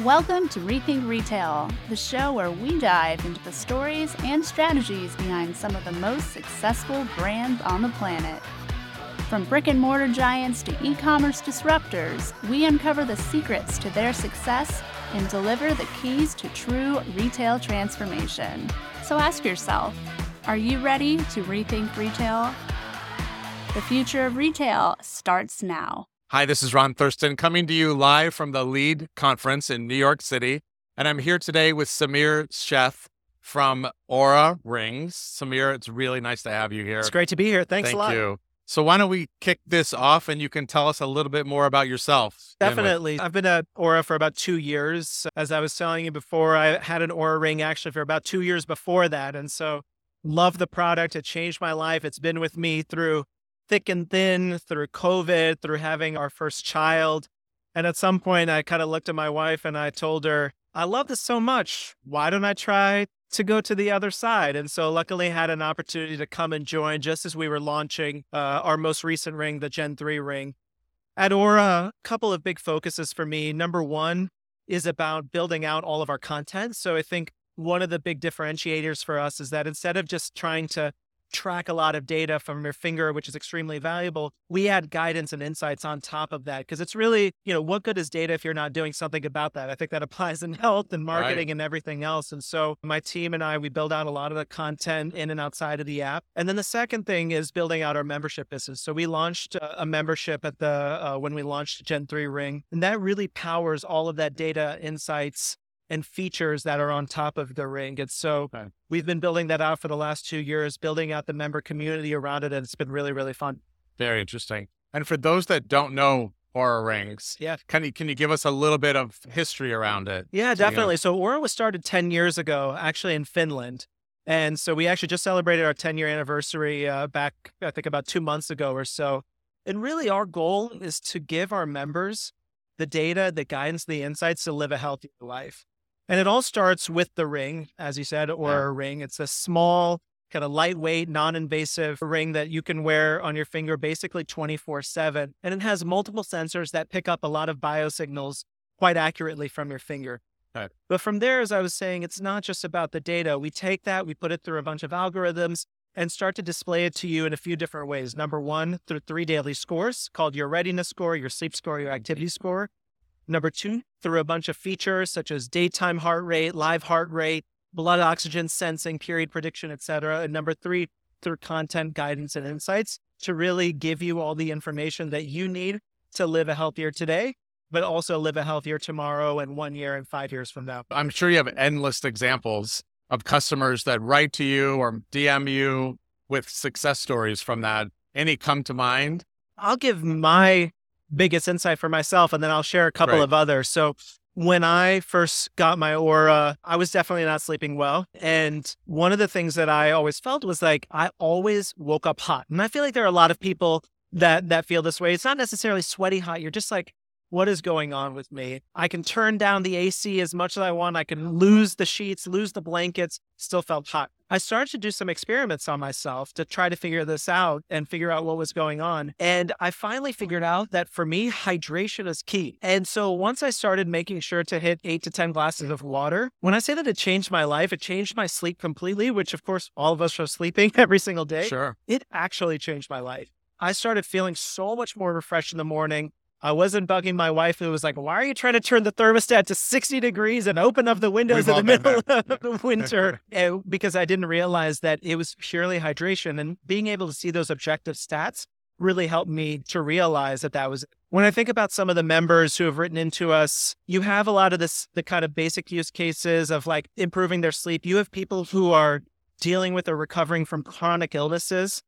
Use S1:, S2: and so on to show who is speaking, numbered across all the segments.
S1: Welcome to Rethink Retail, the show where we dive into the stories and strategies behind some of the most successful brands on the planet. From brick and mortar giants to e commerce disruptors, we uncover the secrets to their success and deliver the keys to true retail transformation. So ask yourself are you ready to rethink retail? The future of retail starts now.
S2: Hi, this is Ron Thurston coming to you live from the LEAD conference in New York City. And I'm here today with Samir Sheth from Oura Rings. Samir, it's really nice to have you here.
S3: It's great to be here. Thanks
S2: Thank
S3: a lot.
S2: you. So why don't we kick this off and you can tell us a little bit more about yourself?
S3: Definitely. I've been at Oura for about two years. As I was telling you before, I had an Oura ring actually for about two years before that. And so love the product. It changed my life. It's been with me through thick and thin through COVID, through having our first child. And at some point, I kind of looked at my wife and I told her, I love this so much. Why don't I try to go to the other side? And so, luckily, had an opportunity to come and join just as we were launching uh, our most recent ring, the Gen 3 ring. At Oura, a couple of big focuses for me. Number one is about building out all of our content. So, I think one of the big differentiators for us is that instead of just trying to track a lot of data from your finger, which is extremely valuable. We add guidance and insights on top of that because it's really, you know, what good is data if you're not doing something about that? I think that applies in health and marketing right. and everything else. And so my team and I, we build out a lot of the content in and outside of the app. And then the second thing is building out our membership business. So we launched a membership at the, uh, when we launched Gen 3 Ring, and that really powers all of that data insights and features that are on top of the ring. And so okay. we've been building that out for the last two years, building out the member community around it. And it's been really, really fun.
S2: Very interesting. And for those that don't know Oura Rings,
S3: yeah,
S2: can you can you give us a little bit of history around it?
S3: Yeah, so, definitely. You know. So Oura was started 10 years ago, actually in Finland. And so we actually just celebrated our 10 year anniversary uh, back, I think, about two months ago or so. And really, our goal is to give our members the data, the guidance, the insights to live a healthier life. And it all starts with the ring, as you said, or yeah. a ring. It's a small, kind of lightweight, non invasive ring that you can wear on your finger basically 24 7. And it has multiple sensors that pick up a lot of biosignals quite accurately from your finger. Right. But from there, as I was saying, it's not just about the data. We take that, we put it through a bunch of algorithms and start to display it to you in a few different ways. Number one, through three daily scores called your readiness score, your sleep score, your activity score. Number two, through a bunch of features such as daytime heart rate, live heart rate, blood oxygen sensing, period prediction, etc. And number three, through content guidance and insights to really give you all the information that you need to live a healthier today, but also live a healthier tomorrow and one year and five years from now.
S2: I'm sure you have endless examples of customers that write to you or DM you with success stories from that. Any come to mind?
S3: I'll give my biggest insight for myself, and then I'll share a couple right. of others. So when I first got my Oura, I was definitely not sleeping well. And one of the things that I always felt was like I always woke up hot. And I feel like there are a lot of people that that feel this way. It's not necessarily sweaty hot. You're just like what is going on with me? I can turn down the AC as much as I want. I can lose the sheets, lose the blankets, still felt hot. I started to do some experiments on myself to try to figure this out and figure out what was going on. And I finally figured out that for me, hydration is key. And so once I started making sure to hit eight to 10 glasses of water, when I say that it changed my life, it changed my sleep completely, which of course, all of us are sleeping every single day.
S2: Sure.
S3: It actually changed my life. I started feeling so much more refreshed in the morning. I wasn't bugging my wife who was like, why are you trying to turn the thermostat to 60 degrees and open up the windows We've in the middle of the winter? and, eh, because I didn't realize that it was purely hydration and being able to see those objective stats really helped me to realize that that was when I think about some of the members who have written into us, you have a lot of this, the kind of basic use cases of like improving their sleep. You have people who are dealing with or recovering from chronic illnesses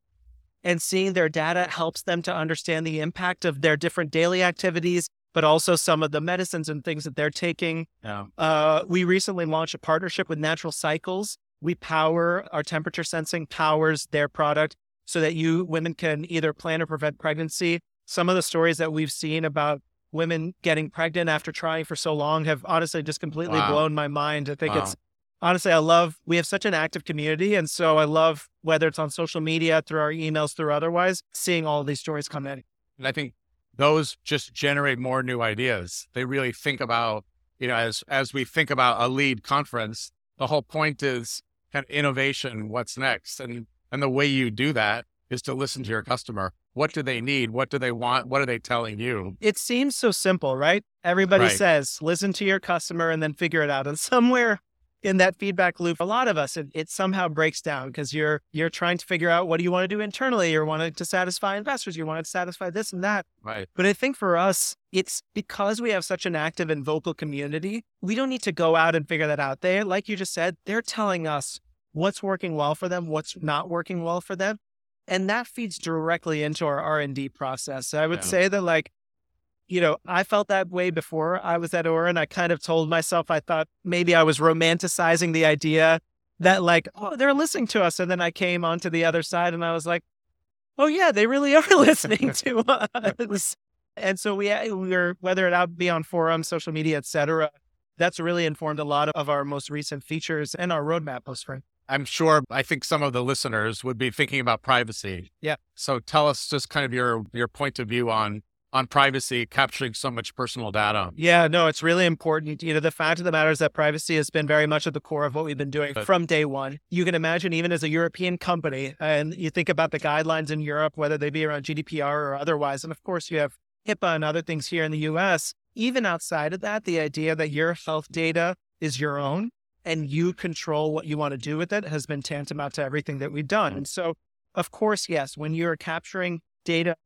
S3: and seeing their data helps them to understand the impact of their different daily activities, but also some of the medicines and things that they're taking. Yeah. Uh, we recently launched a partnership with Natural Cycles. We power our temperature sensing powers their product so that you women can either plan or prevent pregnancy. Some of the stories that we've seen about women getting pregnant after trying for so long have honestly just completely wow. blown my mind. I think wow. it's honestly, I love, we have such an active community. And so I love, whether it's on social media, through our emails, through otherwise, seeing all these stories come in.
S2: And I think those just generate more new ideas. They really think about you know, as as we think about a lead conference, the whole point is kind of innovation, what's next. And and the way you do that is to listen to your customer. What do they need? What do they want? What are they telling you?
S3: It seems so simple, right? Everybody
S2: Right.
S3: says, listen to your customer and then figure it out. And somewhere in that feedback loop, a lot of us, it, it somehow breaks down because you're you're trying to figure out what do you want to do internally. You're wanting to satisfy investors. You want to satisfy this and that.
S2: Right.
S3: But I think for us, it's because we have such an active and vocal community, we don't need to go out and figure that out. They, like you just said, they're telling us what's working well for them, what's not working well for them. And that feeds directly into our R&D process. So I would
S2: Yeah.
S3: say that like, you know, I felt that way before I was at Oura. I kind of told myself I thought maybe I was romanticizing the idea that like, oh, they're listening to us. And then I came onto the other side and I was like, oh yeah, they really are listening to us. And so eh, we we're whether it out be on forums, social media, et cetera, that's really informed a lot of our most recent features and our roadmap post frame.
S2: I'm sure I think some of the listeners would be thinking about privacy.
S3: Yeah.
S2: So tell us just kind of your your point of view on on privacy capturing so much personal data.
S3: Yeah, no, it's really important. You know, the fact of the matter is that privacy has been very much at the core of what we've been doing
S2: But-
S3: from day one. You can imagine, even as a European company, and you think about the guidelines in Europe, whether they be around GDPR or otherwise. And of course, you have HIPAA and other things here in the US. Even outside of that, the idea that your health data is your own and you control what you want to do with it has been tantamount to everything that we've done. Hmm. And so, of course, yes, when you're capturing data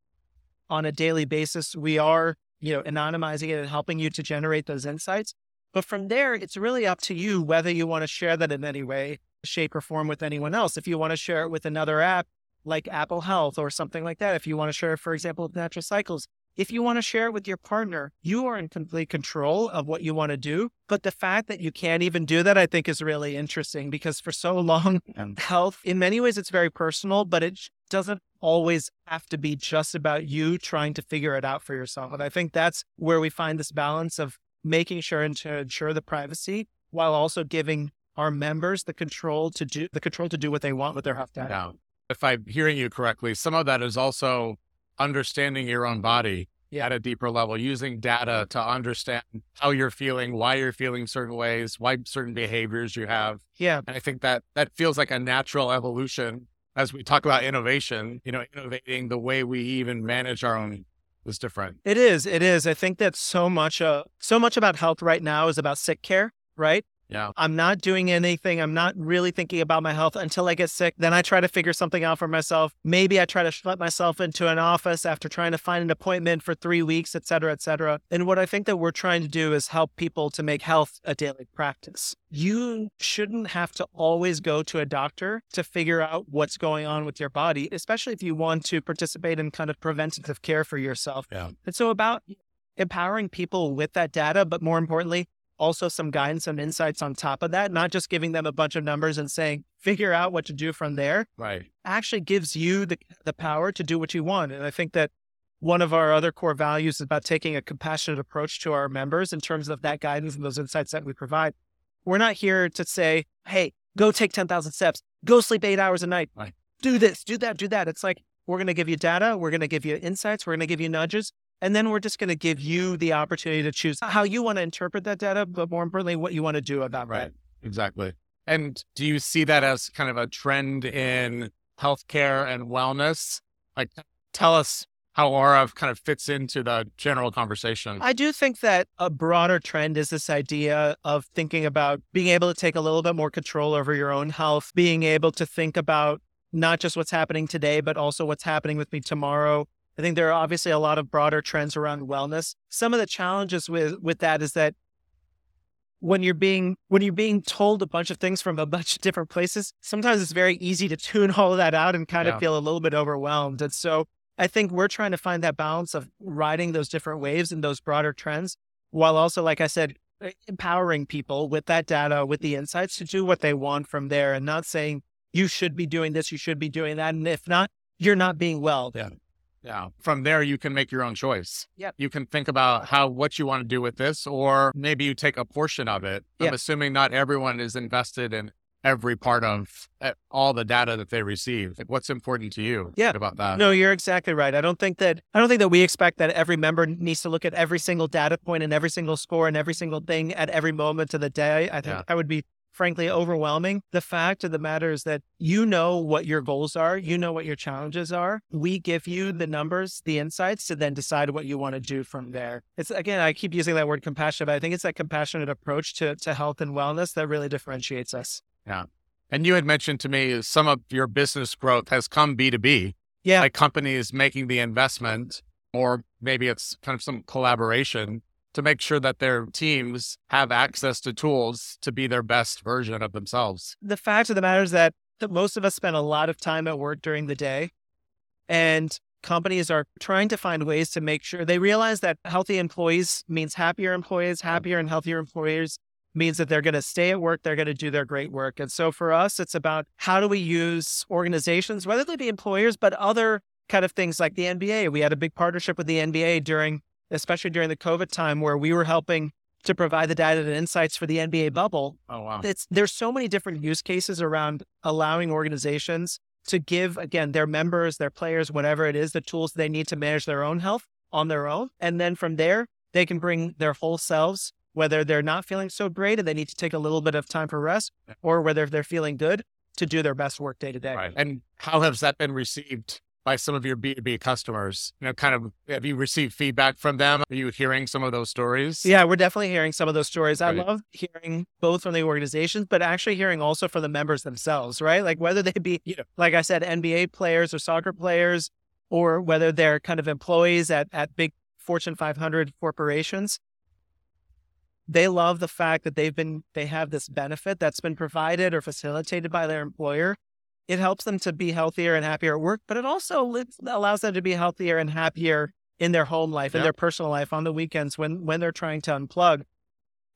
S3: on a daily basis, we are, you know, anonymizing it and helping you to generate those insights. But from there, it's really up to you whether you want to share that in any way, shape, or form with anyone else. If you want to share it with another app like Apple Health or something like that, if you want to share it, for example, with Natural Cycles, if you want to share it with your partner, you are in complete control of what you want to do. But the fact that you can't even do that, I think, is really interesting because for so long, health, in many ways, it's very personal, but it doesn't always have to be just about you trying to figure it out for yourself. And I think that's where we find this balance of making sure and to ensure the privacy while also giving our members the control to do the control to do what they want with their health data.
S2: Yeah. If I'm hearing you correctly, some of that is also understanding your own body
S3: Yeah.
S2: at a deeper level, using data to understand how you're feeling, why you're feeling certain ways, why certain behaviors you have.
S3: Yeah.
S2: And I think that that feels like a natural evolution as we talk about innovation, you know, innovating the way we even manage our own is different.
S3: It is. It is. I think that so much uh so much about health right now is about sick care, right?
S2: Yeah.
S3: I'm not doing anything. I'm not really thinking about my health until I get sick. Then I try to figure something out for myself. Maybe I try to shut myself into an office after trying to find an appointment for three weeks, et cetera, et cetera. And what I think that we're trying to do is help people to make health a daily practice. You shouldn't have to always go to a doctor to figure out what's going on with your body, especially if you want to participate in kind of preventative care for yourself.
S2: Yeah.
S3: And so about empowering people with that data, but more importantly, also some guidance and insights on top of that, not just giving them a bunch of numbers and saying, figure out what to do from there,
S2: Right.
S3: actually gives you the, the power to do what you want. And I think that one of our other core values is about taking a compassionate approach to our members in terms of that guidance and those insights that we provide. We're not here to say, hey, go take 10,000 steps, go sleep eight hours a night,
S2: Right.
S3: do this, do that, do that. It's like, we're going to give you data, we're going to give you insights, we're going to give you nudges, and then we're just going to give you the opportunity to choose how you want to interpret that data, but more importantly, what you want to do about
S2: it.
S3: Right.
S2: Exactly. And do you see that as kind of a trend in healthcare and wellness? Like, tell us how Oura kind of fits into the general conversation.
S3: I do think that a broader trend is this idea of thinking about being able to take a little bit more control over your own health, being able to think about not just what's happening today, but also what's happening with me tomorrow. I think there are obviously a lot of broader trends around wellness. Some of the challenges with with that is that when you're being when you're being told a bunch of things from a bunch of different places, sometimes it's very easy to tune all of that out and kind
S2: Yeah.
S3: of feel a little bit overwhelmed. And so I think we're trying to find that balance of riding those different waves and those broader trends, while also, like I said, empowering people with that data, with the insights to do what they want from there and not saying you should be doing this, you should be doing that. And if not, you're not being well.
S2: Yeah. Yeah. From there, you can make your own choice.
S3: Yep.
S2: You can think about how, what you want to do with this, or maybe you take a portion of it.
S3: Yeah.
S2: I'm assuming not everyone is invested in every part of uh, all the data that they receive. Like what's important to you
S3: Yeah.
S2: about that?
S3: No, you're exactly right. I don't think that I don't think that we expect that every member needs to look at every single data point and every single score and every single thing at every moment of the day. I think
S2: Yeah.
S3: that would be frankly overwhelming. The fact of the matter is that you know what your goals are, you know what your challenges are. We give you the numbers, the insights to then decide what you want to do from there. It's again, I keep using that word compassionate, but I think it's that compassionate approach to to health and wellness that really differentiates us. Yeah.
S2: And you had mentioned to me some of your business growth has come B2B,
S3: Yeah.
S2: like companies making the investment, or maybe it's kind of some collaboration to make sure that their teams have access to tools to be their best version of themselves.
S3: the fact of the matter is that, most of us spend a lot of time at work during the day and companies are trying to find ways to make sure they realize that healthy employees means happier employees happier and healthier employers means that they're going to stay at work they're going to do their great work and so for us it's about how do we use organizations whether they be employers but other kind of things like the nba we had a big partnership with the nba during especially during the covid time where we were helping to provide the data and insights for the nba bubble.
S2: Oh, wow.
S3: it's there's so many different use cases around allowing organizations to give again their members their players whatever it is the tools they need to manage their own health on their own. And then from there they can bring their whole selves whether they're not feeling so great and they need to take a little bit of time for rest or whether they're feeling good to do their best work day to day.
S2: And how has that been received by some of your B2B customers? You know, kind of have you received feedback from them? Are you hearing some of those stories?
S3: Yeah, we're definitely hearing some of those stories. I love hearing both from the organizations, but actually hearing also from the members themselves, right? Like whether they be,
S2: Yeah.
S3: like I said, NBA players or soccer players, or whether they're kind of employees at, at big Fortune 500 corporations. They love the fact that they've been, they have this benefit that's been provided or facilitated by their employer. It helps them to be healthier and happier at work, but it also lives- allows them to be healthier and happier in their home life, in their personal life, on the weekends when when they're trying to unplug.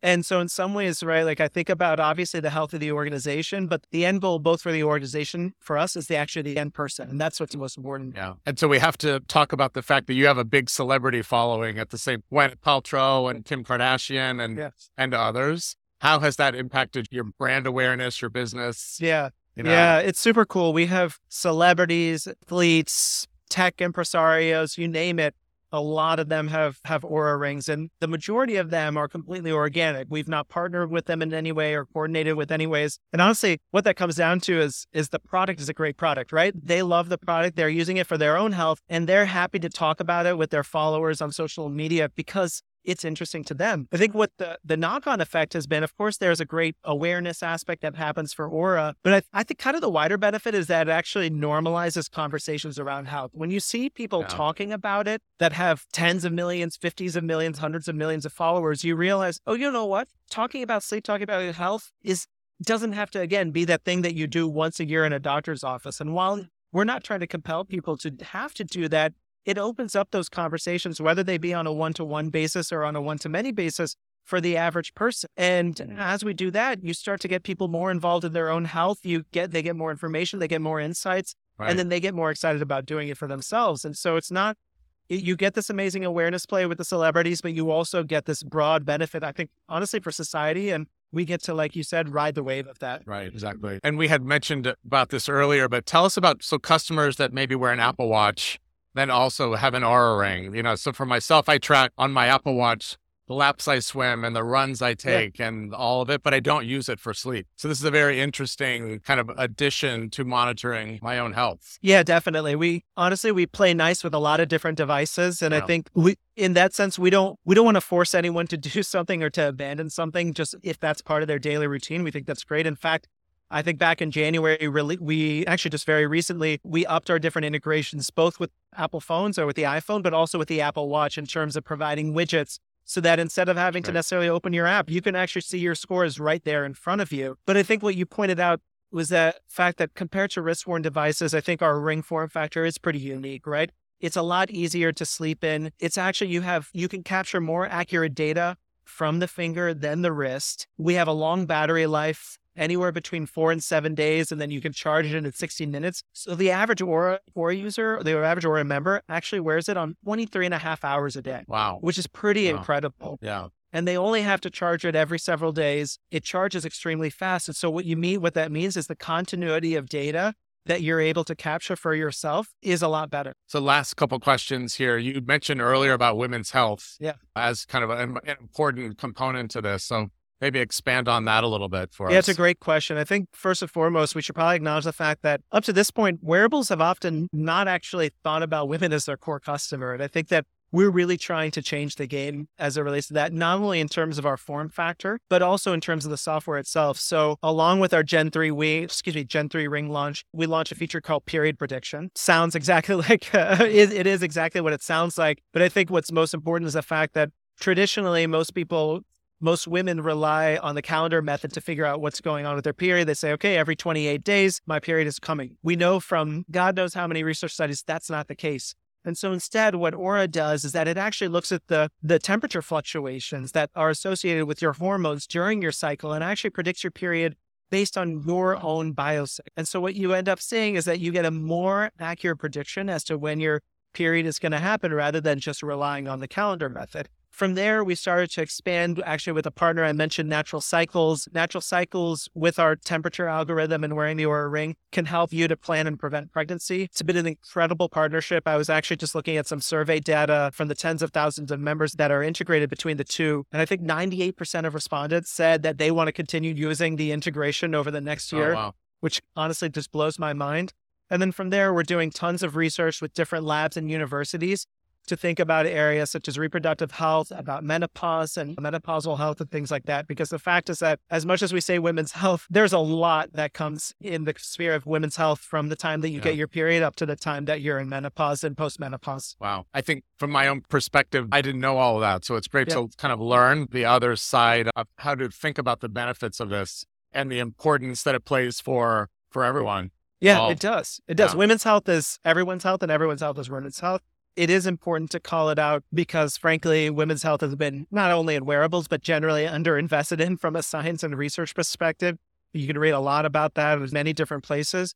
S3: And so, in some ways, right, like I think about obviously the health of the organization, but the end goal, both for the organization, for us, is the actually the end person, and that's what's most important.
S2: Yeah. And so we have to talk about the fact that you have a big celebrity following at the same Gwyneth Paltrow and Kim Kardashian and
S3: Yes.
S2: and others. How has that impacted your brand awareness, your business?
S3: Yeah.
S2: You know?
S3: Yeah, it's super cool. We have celebrities, athletes, tech impresarios, you name it. A lot of them have have Oura rings, and the majority of them are completely organic. We've not partnered with them in any way or coordinated with any ways. And honestly, what that comes down to is is the product is a great product, right? They love the product, they're using it for their own health, and they're happy to talk about it with their followers on social media because it's interesting to them. I think what the, the knock on effect has been, of course, there's a great awareness aspect that happens for Oura, but I, I think kind of the wider benefit is that it actually normalizes conversations around health. When you see people
S2: Yeah.
S3: talking about it that have tens of millions, fifties of millions, hundreds of millions of followers, you realize, oh, you know what? Talking about sleep, talking about your health is doesn't have to again be that thing that you do once a year in a doctor's office. And while we're not trying to compel people to have to do that, it opens up those conversations, whether they be on a one to one basis or on a one to many basis for the average person. And mm. as we do that, you start to get people more involved in their own health. You get, they get more information, they get more insights,
S2: Right.
S3: and then they get more excited about doing it for themselves. And so it's not, you get this amazing awareness play with the celebrities, but you also get this broad benefit, I think, honestly, for society. And we get to, like you said, ride the wave of that.
S2: Right, exactly. And we had mentioned about this earlier, but tell us about so customers that maybe wear an Apple Watch, then also have an Oura ring. You know, so for myself, I track on my Apple Watch the laps I swim and the runs I take and all of it, but I don't use it for sleep. So this is a very interesting kind of addition to monitoring my own health.
S3: Yeah, definitely. We honestly we play nice with a lot of different devices and
S2: Yeah.
S3: I think we in that sense we don't we don't want to force anyone to do something or to abandon something just if that's part of their daily routine. We think that's great. In fact, I think back in January, really, we actually just very recently we upped our different integrations, both with Apple phones or with the iPhone, but also with the Apple Watch in terms of providing widgets so that instead of having to necessarily open your app, you can actually see your scores right there in front of you. But I think what you pointed out was that fact that compared to wrist worn devices, I think our ring form factor is pretty unique, right? It's a lot easier to sleep in. It's actually, you have, you can capture more accurate data from the finger than the wrist. We have a long battery life, anywhere between four and seven days, and then you can charge it in 16 minutes. So the average Oura, Oura user, the average Oura member actually wears it on 23 and a half hours a day,
S2: Wow.
S3: which is pretty
S2: Wow.
S3: incredible.
S2: Yeah.
S3: and they only have to charge it every several days. It charges extremely fast. And so what you mean, what that means is the continuity of data that you're able to capture for yourself is a lot better.
S2: So, last couple questions here. You mentioned earlier about women's health,
S3: yeah.
S2: as kind of an, an important component to this. So, maybe expand on that a little bit for
S3: yeah,
S2: us.
S3: Yeah, it's a great question. I think first and foremost, we should probably acknowledge the fact that up to this point, wearables have often not actually thought about women as their core customer. And I think that we're really trying to change the game as it relates to that, not only in terms of our form factor, but also in terms of the software itself. So along with our Gen 3 we excuse me, Gen 3 ring launch, we launched a feature called period prediction. Sounds exactly like uh, it, it is exactly what it sounds like. But I think what's most important is the fact that traditionally most people most women rely on the calendar method to figure out what's going on with their period. They say, okay, every 28 days, my period is coming. We know from God knows how many research studies that's not the case. And so instead, what Oura does is that it actually looks at the, the temperature fluctuations that are associated with your hormones during your cycle and actually predicts your period based on your own biosync. And so what you end up seeing is that you get a more accurate prediction as to when your period is going to happen rather than just relying on the calendar method. From there, we started to expand actually with a partner. I mentioned Natural Cycles. Natural Cycles, with our temperature algorithm and wearing the Oura Ring, can help you to plan and prevent pregnancy. It's been an incredible partnership. I was actually just looking at some survey data from the tens of thousands of members that are integrated between the two. And I think 98% of respondents said that they want to continue using the integration over the next
S2: Oh,
S3: year,
S2: wow.
S3: which honestly just blows my mind. And then from there, we're doing tons of research with different labs and universities to think about areas such as reproductive health, about menopause and menopausal health and things like that. Because the fact is that as much as we say women's health, there's a lot that comes in the sphere of women's health from the time that you
S2: Yeah.
S3: get your period up to the time that you're in menopause and postmenopause.
S2: Wow. I think from my own perspective, I didn't know all of that. So it's great
S3: Yeah.
S2: to kind of learn the other side of how to think about the benefits of this and the importance that it plays for for everyone.
S3: Yeah, it does. It does.
S2: yeah.
S3: Women's health is everyone's health, and everyone's health is women's health. It is important to call it out because, frankly, women's health has been not only in wearables, but generally underinvested in from a science and research perspective. You can read a lot about that in many different places.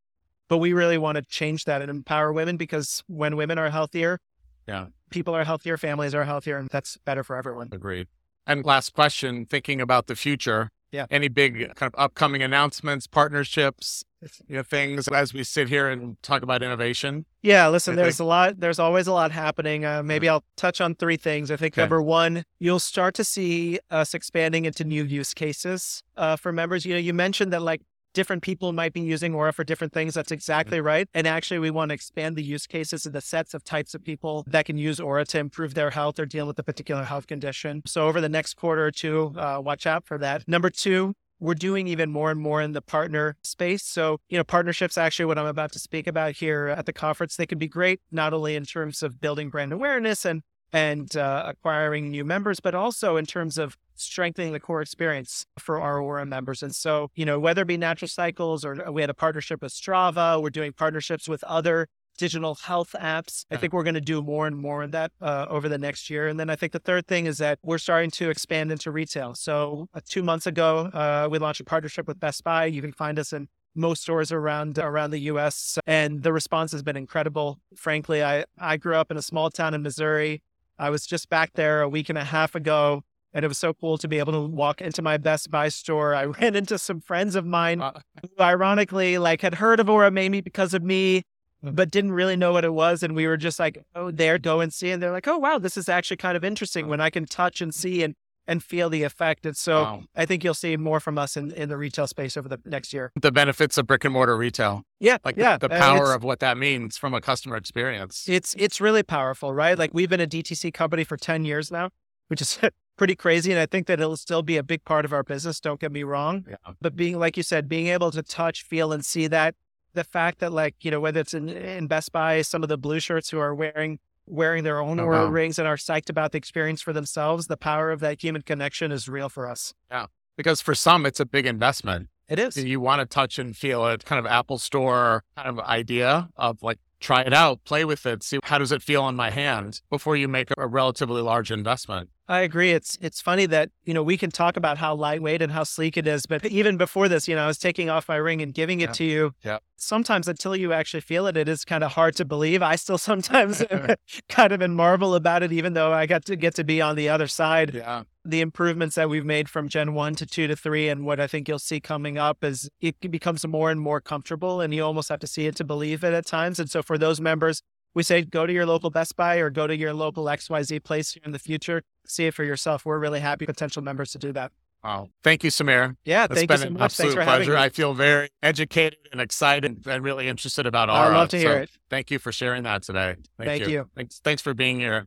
S3: But we really want to change that and empower women because when women are healthier,
S2: Yeah.
S3: people are healthier, families are healthier, and that's better for everyone.
S2: Agreed. And last question, thinking about the future.
S3: Yeah.
S2: Any big kind of upcoming announcements, partnerships, you know, things as we sit here and talk about innovation?
S3: Yeah, listen, there's a lot, there's always a lot happening. Uh, maybe I'll touch on three things. I think
S2: Okay.
S3: number one, you'll start to see us expanding into new use cases uh, for members. You know, you mentioned that like different people might be using Oura for different things. That's exactly right. And actually, we want to expand the use cases and the sets of types of people that can use Oura to improve their health or deal with a particular health condition. So over the next quarter or two, uh, watch out for that. Number two, we're doing even more and more in the partner space. So, you know, partnerships, actually, what I'm about to speak about here at the conference, they can be great, not only in terms of building brand awareness and and uh, acquiring new members, but also in terms of strengthening the core experience for our Oura members. And so, you know, whether it be Natural Cycles or we had a partnership with Strava, we're doing partnerships with other digital health apps. I think we're going to do more and more of that uh, over the next year. And then I think the third thing is that we're starting to expand into retail. So uh, two months ago, uh, we launched a partnership with Best Buy. You can find us in most stores around around the U.S. and the response has been incredible. Frankly, I I grew up in a small town in Missouri. I was just back there a week and a half ago. And it was so cool to be able to walk into my Best Buy store. I ran into some friends of mine who ironically like had heard of Oura maybe because of me,
S2: Hmm.
S3: but didn't really know what it was. And we were just like, oh, there, go and see. And they're like, oh, wow, this is actually kind of interesting when I can touch and see and, and feel the effect. And so
S2: Wow.
S3: I think you'll see more from us in, in the retail space over the next year.
S2: the benefits of brick and mortar retail,
S3: Yeah.
S2: like
S3: yeah.
S2: the, the power of what that means from a customer experience.
S3: It's it's really powerful, right? Like we've been a DTC company for 10 years now, which is pretty crazy. And I think that it'll still be a big part of our business. Don't get me wrong.
S2: Yeah.
S3: But being, like you said, being able to touch, feel, and see that, the fact that like, you know, whether it's in, in Best Buy, some of the blue shirts who are wearing wearing their own
S2: Oh,
S3: Oura
S2: wow.
S3: rings and are psyched about the experience for themselves, the power of that human connection is real for us. Yeah.
S2: Because for some, it's a big investment.
S3: It is.
S2: You want to touch and feel it, kind of Apple Store kind of idea of like, try it out, play with it, see how does it feel on my hand before you make a relatively large investment.
S3: I agree. It's it's funny that you know we can talk about how lightweight and how sleek it is, but even before this, you know, I was taking off my ring and giving it
S2: Yeah.
S3: to you.
S2: Yeah.
S3: Sometimes until you actually feel it, it is kind of hard to believe. I still sometimes kind of in marvel about it, even though I got to get to be on the other side.
S2: Yeah.
S3: The improvements that we've made from Gen 1 to 2 to 3 and what I think you'll see coming up is it becomes more and more comfortable and you almost have to see it to believe it at times. And so for those members, we say go to your local Best Buy or go to your local XYZ place here in the future, see it for yourself. We're really happy potential members to do that.
S2: Wow. Thank you, Samir.
S3: Yeah,
S2: It's
S3: thank
S2: been
S3: you so
S2: an
S3: much.
S2: absolute pleasure. I feel very educated and excited and really interested about
S3: I
S2: Oura.
S3: love to hear
S2: So
S3: it.
S2: Thank you for sharing that today. Thank,
S3: Thank you.
S2: Thanks, thanks for being here.